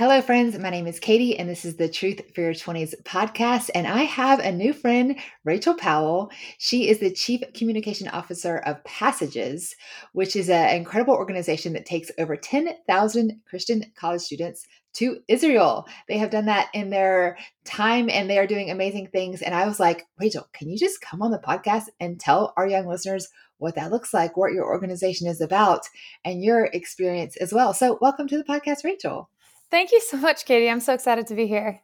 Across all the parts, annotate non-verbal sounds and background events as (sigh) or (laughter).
Hello, friends. My name is Katie, and this is the Truth for Your 20s podcast. And I have a new friend, Rachael Powell. She is the Chief Communication Officer of Passages, which is an incredible organization that takes over 10,000 Christian college students to Israel. They have done that in their time and they are doing amazing things. And I was like, Rachael, can you just come on the podcast and tell our young listeners what that looks like, what your organization is about, and your experience as well? So, welcome to the podcast, Rachael. Thank you so much, Katie. I'm so excited to be here.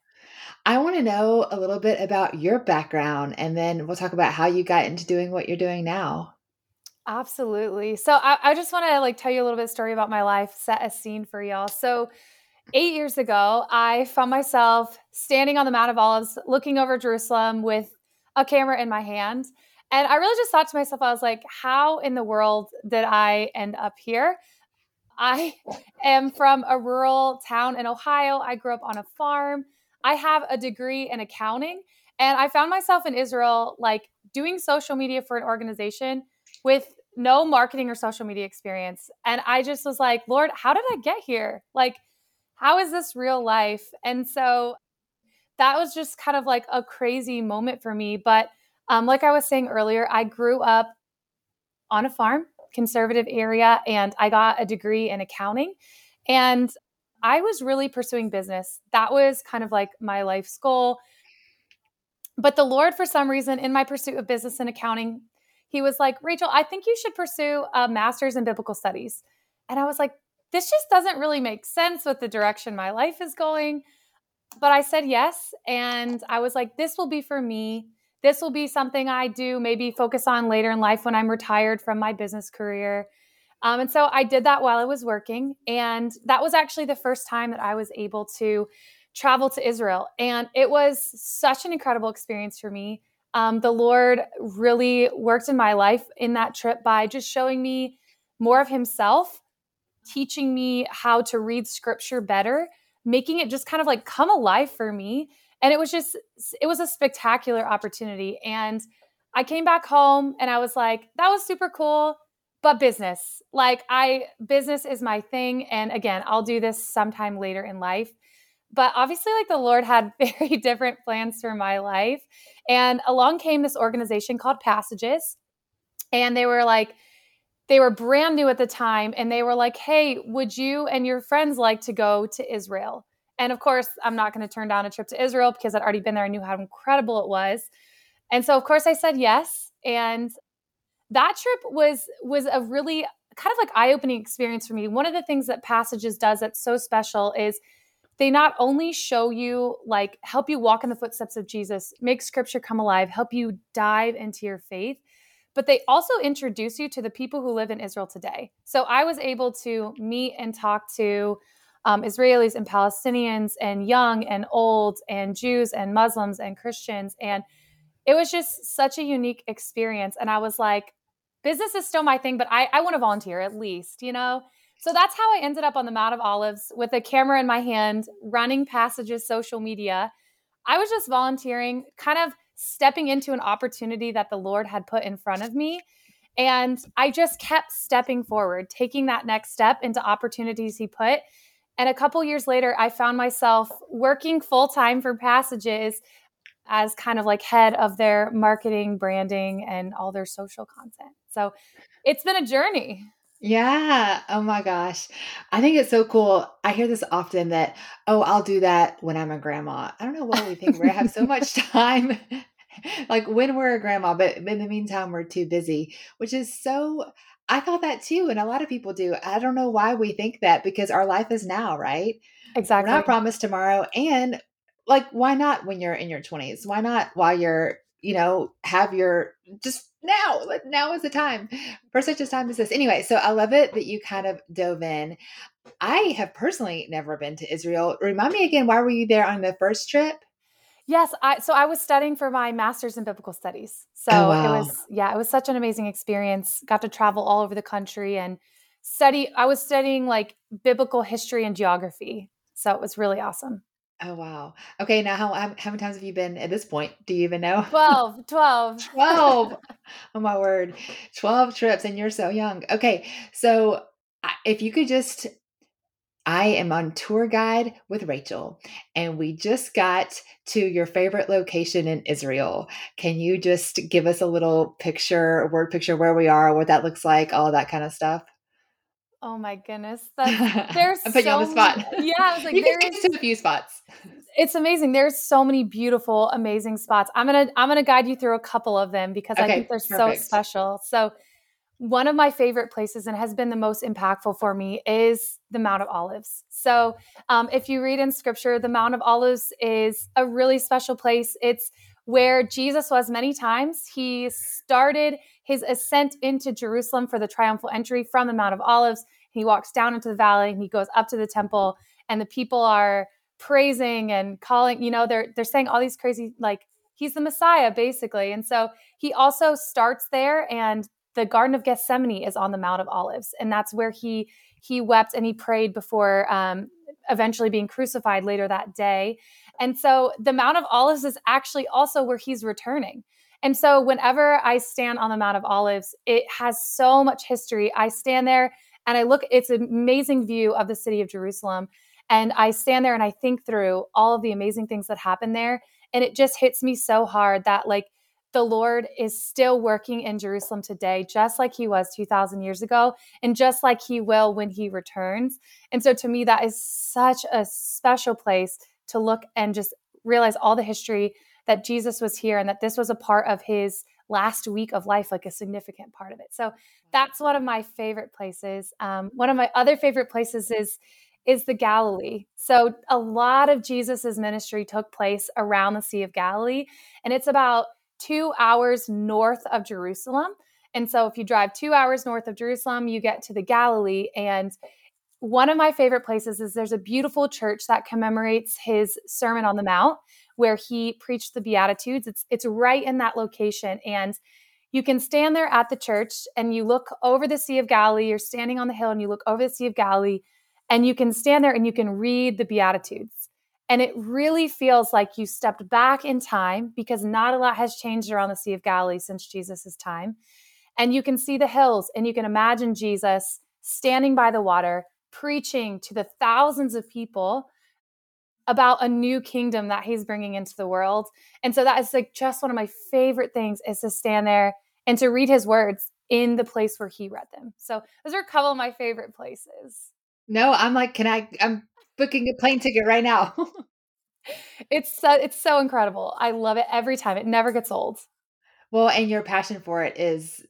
I want to know a little bit about your background and then we'll talk about how you got into doing what you're doing now. Absolutely. So I, I just want to like tell you a little bit of story about my life, set a scene for y'all. So eight years ago, I found myself standing on the Mount of Olives, looking over Jerusalem with a camera in my hand. And I really just thought to myself, I was like, how in the world did I end up here? I am from a rural town in Ohio. I grew up on a farm. I have a degree in accounting. And I found myself in Israel, like doing social media for an organization with no marketing or social media experience. And I just was like, Lord, how did I get here? Like, how is this real life? And so that was just kind of like a crazy moment for me. But um, like I was saying earlier, I grew up on a farm conservative area and I got a degree in accounting. And I was really pursuing business. That was kind of like my life's goal. But the Lord, for some reason, in my pursuit of business and accounting, He was like, Rachael, I think you should pursue a master's in biblical studies. And I was like, this just doesn't really make sense with the direction my life is going. But I said yes. And I was like, this will be for me this will be something I do, maybe focus on later in life when I'm retired from my business career. Um, and so I did that while I was working. And that was actually the first time that I was able to travel to Israel. And it was such an incredible experience for me. Um, the Lord really worked in my life in that trip by just showing me more of Himself, teaching me how to read scripture better, making it just kind of like come alive for me and it was just it was a spectacular opportunity. And i came back home and i was like that was super cool but business. Like i business is my thing. And again i'll do this sometime later in life. But obviously like the lord had (laughs) very different plans for my life. And along came this organization called passages. And they were like they were brand new at the time. And they were like hey would you and your friends like to go to israel and of course, I'm not going to turn down a trip to Israel because I'd already been there. I knew how incredible it was. And so of course I said yes. And that trip was was a really kind of like eye-opening experience for me. One of the things that Passages does that's so special is they not only show you like help you walk in the footsteps of Jesus, make scripture come alive, help you dive into your faith, but they also introduce you to the people who live in Israel today. So I was able to meet and talk to um, Israelis and Palestinians and young and old and Jews and Muslims and Christians. And it was just such a unique experience. And I was like, business is still my thing, but I, I want to volunteer at least, you know? So that's how I ended up on the Mount of Olives with a camera in my hand, running passages social media. I was just volunteering, kind of stepping into an opportunity that the Lord had put in front of me. And I just kept stepping forward, taking that next step into opportunities He put. And a couple years later, I found myself working full time for Passages as kind of like head of their marketing, branding, and all their social content. So it's been a journey. Yeah. Oh my gosh. I think it's so cool. I hear this often that, oh, I'll do that when I'm a grandma. I don't know why we think we have so (laughs) much time, (laughs) like when we're a grandma, but in the meantime, we're too busy, which is so I thought that too, and a lot of people do. I don't know why we think that because our life is now, right? Exactly. We're not promised tomorrow. And like, why not when you're in your 20s? Why not while you're, you know, have your just now? Now is the time for such a time as this. Anyway, so I love it that you kind of dove in. I have personally never been to Israel. Remind me again, why were you there on the first trip? Yes, I so I was studying for my master's in biblical studies. So Oh, wow. it was yeah, it was such an amazing experience. Got to travel all over the country and study I was studying like biblical history and geography. So it was really awesome. Oh, wow. Okay, now how how how many times have you been at this point? Do you even know? 12, 12. (laughs) 12. Oh my word. 12 trips and you're so young. Okay. So if you could just I am on tour guide with Rachael and we just got to your favorite location in Israel. Can you just give us a little picture, a word picture where we are, what that looks like, all that kind of stuff? Oh my goodness. (laughs) That's there's I put you on the spot. many, yeah, I was like you can there is a few spots. it's amazing. There's so many beautiful, amazing spots. I'm gonna I'm gonna guide you through a couple of them because I think they're so special. So one of my favorite places and has been the most impactful for me is the Mount of Olives. So um, if you read in Scripture, the Mount of Olives is a really special place. It's where Jesus was many times. He started his ascent into Jerusalem for the triumphal entry from the Mount of Olives. He walks down into the valley and he goes up to the temple, and the people are praising and calling you know they're they're saying all these crazy like he's the messiah basically and so he also starts there and the garden of gethsemane is on the mount of olives and that's where he he wept and he prayed before um, eventually being crucified later that day. And so the mount of olives is actually also where he's returning. And so whenever i stand on the mount of olives it has so much history. I stand there and i look it's an amazing view of the city of jerusalem. And I stand there and I think through all of the amazing things that happen there. And it just hits me so hard that, like, the Lord is still working in Jerusalem today, just like he was 2,000 years ago, and just like he will when he returns. And so, to me, that is such a special place to look and just realize all the history that Jesus was here and that this was a part of his last week of life, like a significant part of it. So, that's one of my favorite places. Um, one of my other favorite places is is the Galilee. So a lot of Jesus's ministry took place around the Sea of Galilee, and it's about two hours north of Jerusalem. And so if you drive two hours north of Jerusalem, you get to the Galilee. And one of my favorite places is there's a beautiful church that commemorates his Sermon on the Mount where he preached the Beatitudes. It's it's right in that location. And you can stand there at the church and you look over the Sea of Galilee. You're standing on the hill and you look over the Sea of Galilee and you can stand there and you can read the Beatitudes. And it really feels like you stepped back in time because not a lot has changed around the Sea of Galilee since Jesus' time. And you can see the hills and you can imagine Jesus standing by the water, preaching to the thousands of people about a new kingdom that he's bringing into the world. And so that is like just one of my favorite things is to stand there and to read his words in the place where he read them. So those are a couple of my favorite places. No, I'm like, can I? I'm booking a plane ticket right now. (laughs) It's so it's so incredible. I love it every time. It never gets old. well, and your passion for it is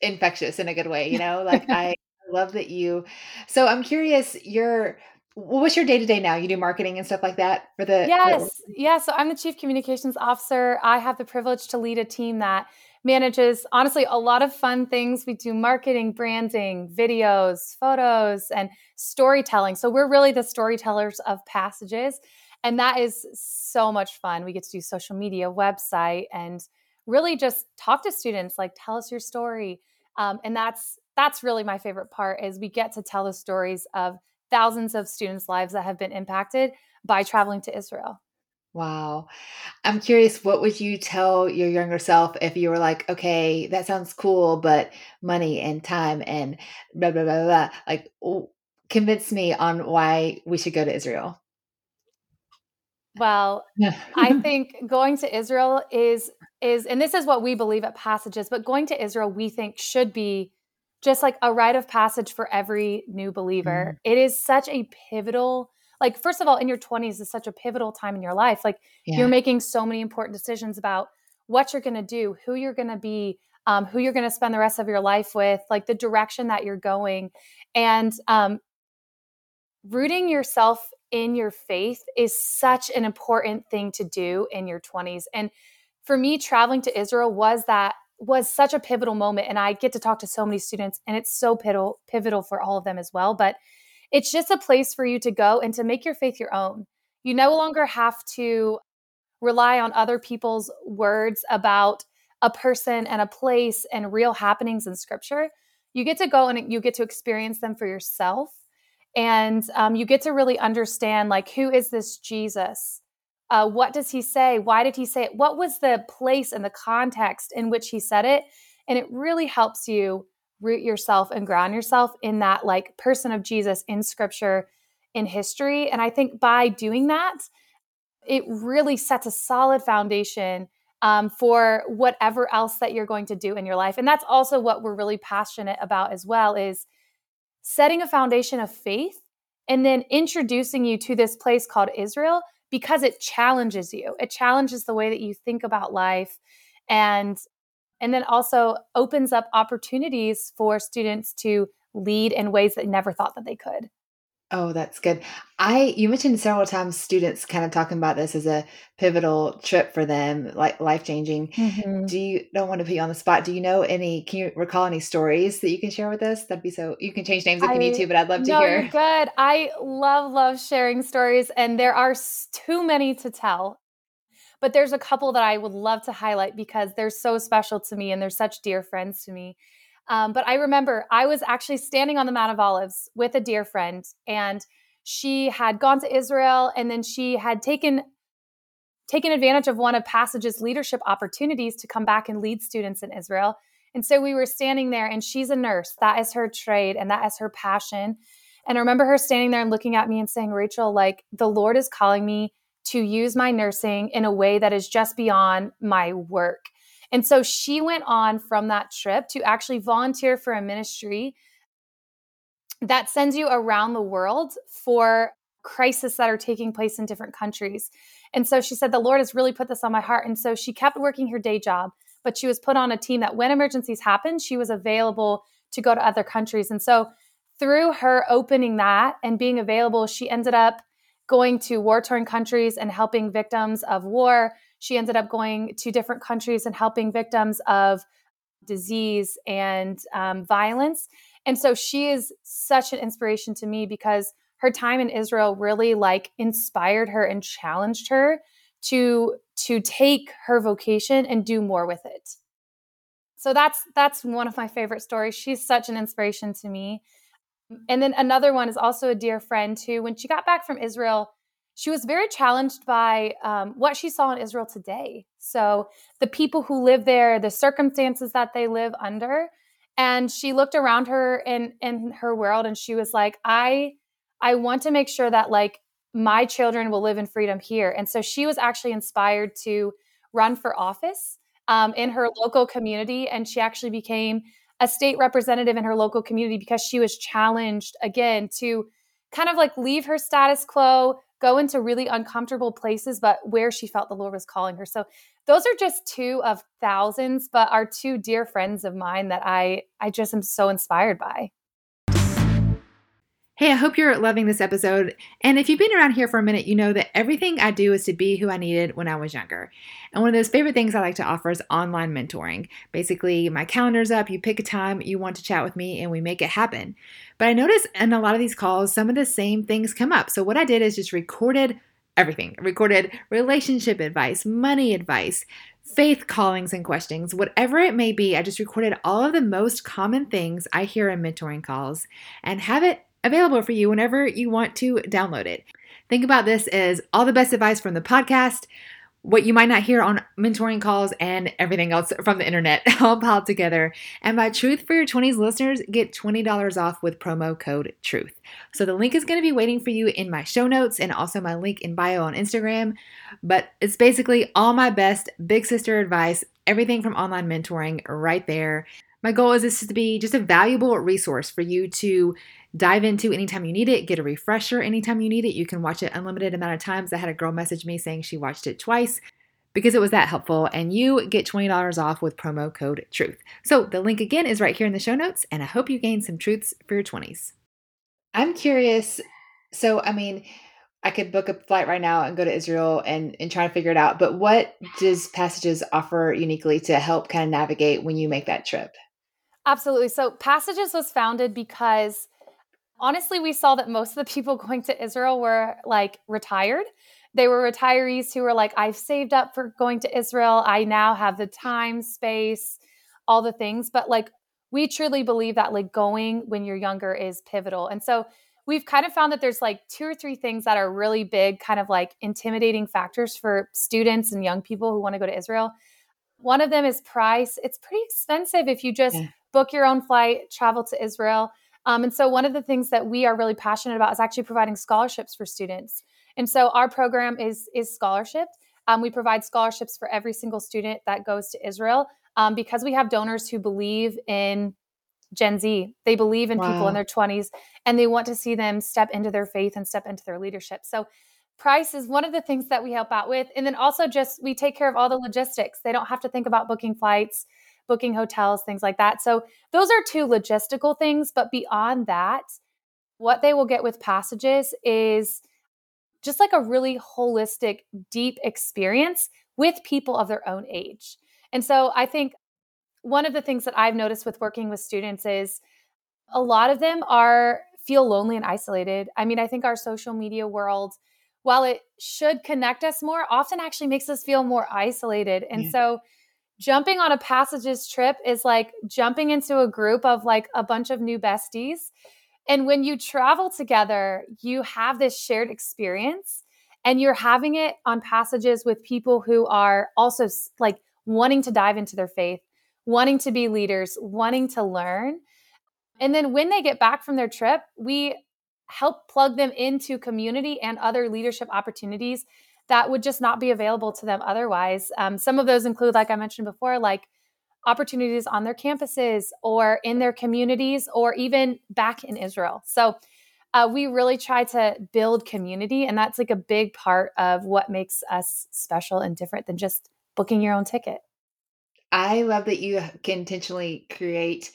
infectious in a good way, you (laughs) know? Like I love that you So I'm curious, your what's your day to day now? You do marketing and stuff like that for the for Yes. Yeah. So I'm the chief communications officer. I have the privilege to lead a team that manages, honestly, a lot of fun things. We do marketing, branding, videos, photos, and storytelling. So we're really the storytellers of passages. And that is so much fun. We get to do social media, website, and really just talk to students, like tell us your story. Um, and that's that's really my favorite part is we get to tell the stories of thousands of students' lives that have been impacted by traveling to Israel. Wow. I'm curious, what would you tell your younger self if you were like, okay, that sounds cool, but money and time and blah blah blah blah. Like convince me on why we should go to Israel. Well, I (laughs) think going to Israel is is and this is what we believe at passages, but going to Israel we think should be just like a rite of passage for every new believer. Mm. It is such a pivotal like first of all in your 20s is such a pivotal time in your life. Like you're making so many important decisions about what you're going to do, who you're going to be, um, who you're going to spend the rest of your life with, like the direction that you're going. And um, rooting yourself in your faith is such an important thing to do in your 20s and for me traveling to israel was that was such a pivotal moment and i get to talk to so many students and it's so pivotal pivotal for all of them as well but it's just a place for you to go and to make your faith your own. You no longer have to rely on other people's words about a person and a place and real happenings in scripture. You get to go and you get to experience them for yourself. And um, you get to really understand, like, who is this Jesus? Uh, what does he say? Why did he say it? What was the place and the context in which he said it? And it really helps you root yourself and ground yourself in that, like, person of Jesus in scripture, in history. And I think by doing that, it really sets a solid foundation um, for whatever else that you're going to do in your life. And that's also what we're really passionate about as well is setting a foundation of faith and then introducing you to this place called israel because it challenges you. It challenges the way that you think about life. And and then also opens up opportunities for students to lead in ways that never thought that they could Oh, that's good. I you mentioned several times students kind of talking about this as a pivotal trip for them, like life changing. Mhm. Do you don't want to put you on the spot? Do you know any? Can you recall any stories that you can share with us? That'd be so. You can change names if you need to, but I'd love to no, you're hear. good. I love, love sharing stories, and there are too many to tell. But there's a couple that I would love to highlight because they're so special to me and they're such dear friends to me. Um, but I remember I was actually standing on the Mount of Olives with a dear friend, and she had gone to Israel, and then she had taken taken advantage of one of Passage's leadership opportunities to come back and lead students in Israel. And so we were standing there, and she's a nurse. That is her trade, and that is her passion. And I remember her standing there and looking at me and saying, Rachael, like the Lord is calling me to use my nursing in a way that is just beyond my work. And so she went on from that trip to actually volunteer for a ministry that sends you around the world for crises that are taking place in different countries. And so she said, The Lord has really put this on my heart. And so she kept working her day job, but she was put on a team that when emergencies happened, she was available to go to other countries. And so through her opening that and being available, she ended up going to war torn countries and helping victims of war. She ended up going to different countries and helping victims of disease and um, violence. And so she is such an inspiration to me because her time in Israel really like inspired her and challenged her to to take her vocation and do more with it. So that's that's one of my favorite stories. She's such an inspiration to me. And then another one is also a dear friend who, when she got back from Israel, she was very challenged by um, what she saw in Israel today. So the people who live there, the circumstances that they live under, and she looked around her in in her world, and she was like, I I want to make sure that like my children will live in freedom here. And so she was actually inspired to run for office um, in her local community, and she actually became a state representative in her local community because she was challenged again to kind of like leave her status quo, go into really uncomfortable places, but where she felt the Lord was calling her. So those are just two of thousands, but are two dear friends of mine that I I just am so inspired by. Hey, I hope you're loving this episode. And if you've been around here for a minute, you know that everything I do is to be who I needed when I was younger. And one of those favorite things I like to offer is online mentoring. Basically, my calendar's up, you pick a time you want to chat with me, and we make it happen. But I notice in a lot of these calls, some of the same things come up. So what I did is just recorded everything. I recorded relationship advice, money advice, faith callings and questions, whatever it may be. I just recorded all of the most common things I hear in mentoring calls and have it available for you whenever you want to download it. Think about this as all the best advice from the podcast, what you might not hear on mentoring calls, and everything else from the internet (laughs) all piled together. And by Truth for Your 20s listeners get $20 off with promo code TRUTH. So the link is going to be waiting for you in my show notes and also my link in bio on Instagram. But it's basically all my best big sister advice, everything from online mentoring right there. My goal is this to be just a valuable resource for you to dive into anytime you need it, get a refresher anytime you need it. You can watch it unlimited amount of times. I had a girl message me saying she watched it twice because it was that helpful and you get $20 off with promo code truth. So the link again is right here in the show notes and I hope you gain some truths for your 20s. I'm curious. So, I mean, I could book a flight right now and go to Israel and, and try to figure it out. But what does Passages offer uniquely to help kind of navigate when you make that trip? Absolutely. So Passages was founded because honestly, we saw that most of the people (laughs) going to Israel were like retired. They were retirees who were like, I've saved up for going to Israel. I now have the time, space, all the things. But like, we truly believe that like going when you're younger is pivotal. And so we've kind of found that there's like two or three things that are really big, kind of like intimidating factors for students and young people who want to go to Israel. One of them is price. It's pretty expensive if you just yeah. book your own flight, travel to Israel. Um, and so, one of the things that we are really passionate about is actually providing scholarships for students. And so, our program is is scholarship. Um, we provide scholarships for every single student that goes to Israel um, because we have donors who believe in Gen Z. They believe in wow. people in their 20s and they want to see them step into their faith and step into their leadership. So, price is one of the things that we help out with. And then also, just we take care of all the logistics. They don't have to think about booking flights booking hotels, things like that. So those are two logistical things. But beyond that, what they will get with passages is just like a really holistic, deep experience with people of their own age. And so I think one of the things that I've noticed with working with students is a lot of them are feel lonely and isolated. I mean, I think our social media world, while it should connect us more, often actually makes us feel more isolated. And yeah. so jumping on a passages trip is like jumping into a group of like a bunch of new besties. And when you travel together, you have this shared experience and you're having it on passages with people who are also like wanting to dive into their faith, wanting to be leaders, wanting to learn. And then when they get back from their trip, we help plug them into community and other leadership opportunities that would just not be available to them otherwise. Um, some of those include, like I mentioned before, like opportunities on their campuses or in their communities or even back in Israel. So uh, we really try to build community, and that's like a big part of what makes us special and different than just booking your own ticket. I love that you can intentionally create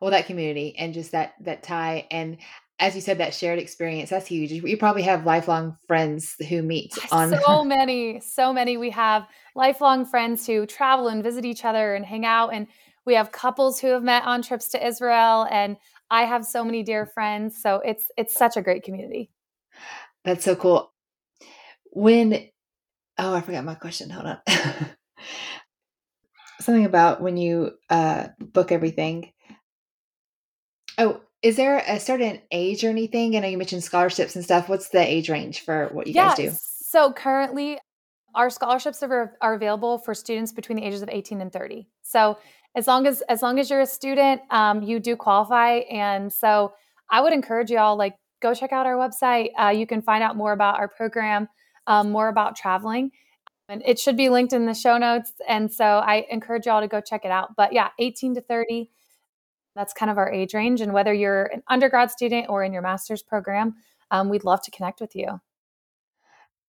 well that community and just that that tie and as you said, that shared experience, that's huge. You probably have lifelong friends who meet on (laughs) so many, so many. We have lifelong friends who travel and visit each other and hang out. And we have couples who have met on trips to Israel. And I have so many dear friends. So it's it's such a great community. That's so cool. When oh, I forgot my question. Hold on. (laughs) Something about when you uh book everything. Oh, is there a certain age or anything? I know you mentioned scholarships and stuff. What's the age range for what you guys do? So currently, our scholarships are, are available for students between the ages of 18 and 30. So as long as as long as you're a student, um, you do qualify. And so I would encourage you all like go check out our website. Uh, you can find out more about our program, um, more about traveling. And it should be linked in the show notes. And so I encourage y'all to go check it out. But yeah, 18 to 30 that's kind of our age range. And whether you're an undergrad student or in your master's program, um, we'd love to connect with you.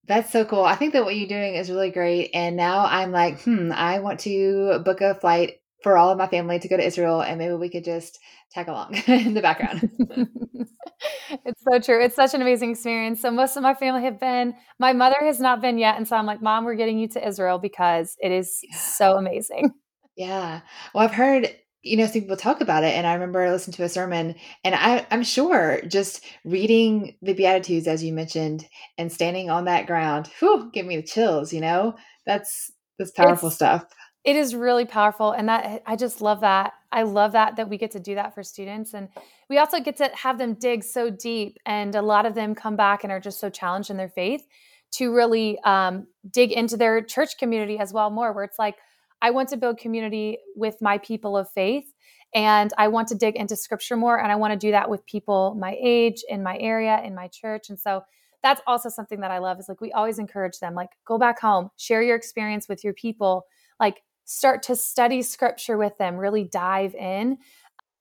That's so cool. I think that what you're doing is really great. And now I'm like, hmm, I want to book a flight for all of my family to go to Israel and maybe we could just tag along (laughs) in the background. (laughs) so true. It's such an amazing experience. So most of my family have been. My mother has not been yet. And so I'm like, Mom, we're getting you to Israel because it is yeah. so amazing. Yeah. Well, I've heard you know, some people talk about it. And I remember listening to a sermon, and I, I'm sure just reading the Beatitudes, as you mentioned, and standing on that ground, whew, give me the chills. You know, that's that's powerful it's, stuff. It is really powerful, and that I just love that. I love that that we get to do that for students, and we also get to have them dig so deep. And a lot of them come back and are just so challenged in their faith to really um, dig into their church community as well more, where it's like I want to build community with my people of faith and I want to dig into scripture more and I want to do that with people my age in my area in my church and so that's also something that I love is like we always encourage them like go back home share your experience with your people like start to study scripture with them really dive in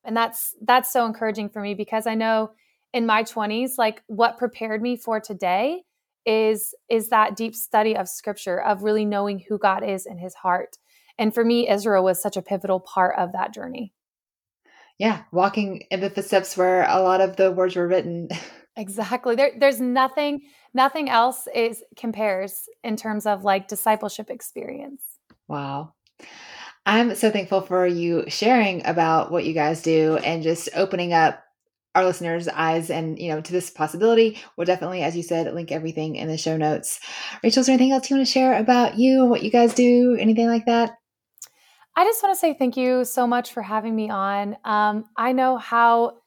and that's that's so encouraging for me because I know in my 20s like what prepared me for today is is that deep study of scripture of really knowing who God is in his heart and for me, Israel was such a pivotal part of that journey. Yeah, walking in the footsteps where a lot of the words were written. Exactly. There, there's nothing, nothing else is compares in terms of like discipleship experience. Wow. I'm so thankful for you sharing about what you guys do and just opening up our listeners' eyes and you know to this possibility, we'll definitely, as you said, link everything in the show notes. Rachael, is there anything else you want to share about you and what you guys do? Anything like that? I just want to say thank you so much for having me on. Um, I know how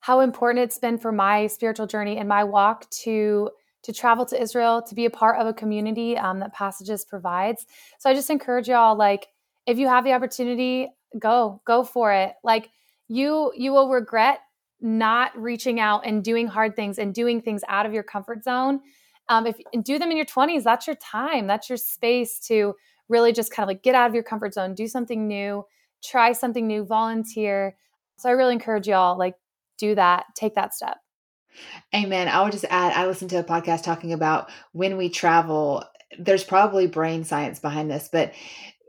how important it's been for my spiritual journey and my walk to to travel to Israel to be a part of a community um, that Passages provides. So I just encourage y'all, like, if you have the opportunity, go go for it. Like you you will regret not reaching out and doing hard things and doing things out of your comfort zone. Um, if do them in your 20s, that's your time. That's your space to really just kind of like get out of your comfort zone, do something new, try something new, volunteer. So I really encourage y'all like do that, take that step. Amen. I would just add I listened to a podcast talking about when we travel, there's probably brain science behind this, but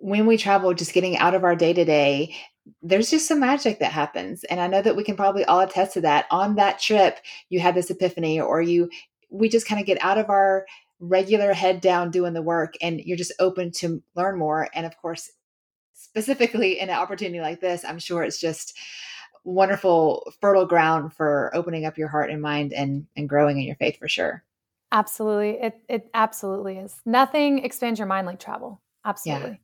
when we travel, just getting out of our day to day, there's just some magic that happens. And I know that we can probably all attest to that. On that trip, you had this epiphany, or you, we just kind of get out of our regular head down doing the work and you're just open to learn more. And of course, specifically in an opportunity like this, I'm sure it's just wonderful, fertile ground for opening up your heart and mind and, and growing in your faith for sure. Absolutely. It, it absolutely is. Nothing expands your mind like travel. Absolutely. Yeah.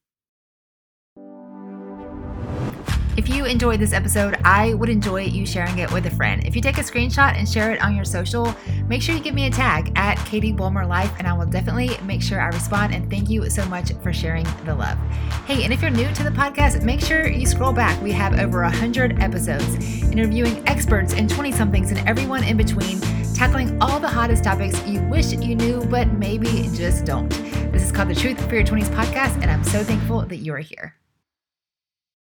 If you enjoyed this episode, I would enjoy you sharing it with a friend. If you take a screenshot and share it on your social, make sure you give me a tag at Katie Bulmer Life, and I will definitely make sure I respond. And thank you so much for sharing the love. Hey, and if you're new to the podcast, make sure you scroll back. We have over 100 episodes interviewing experts and 20 somethings and everyone in between, tackling all the hottest topics you wish you knew, but maybe just don't. This is called the Truth for Your 20s podcast, and I'm so thankful that you are here.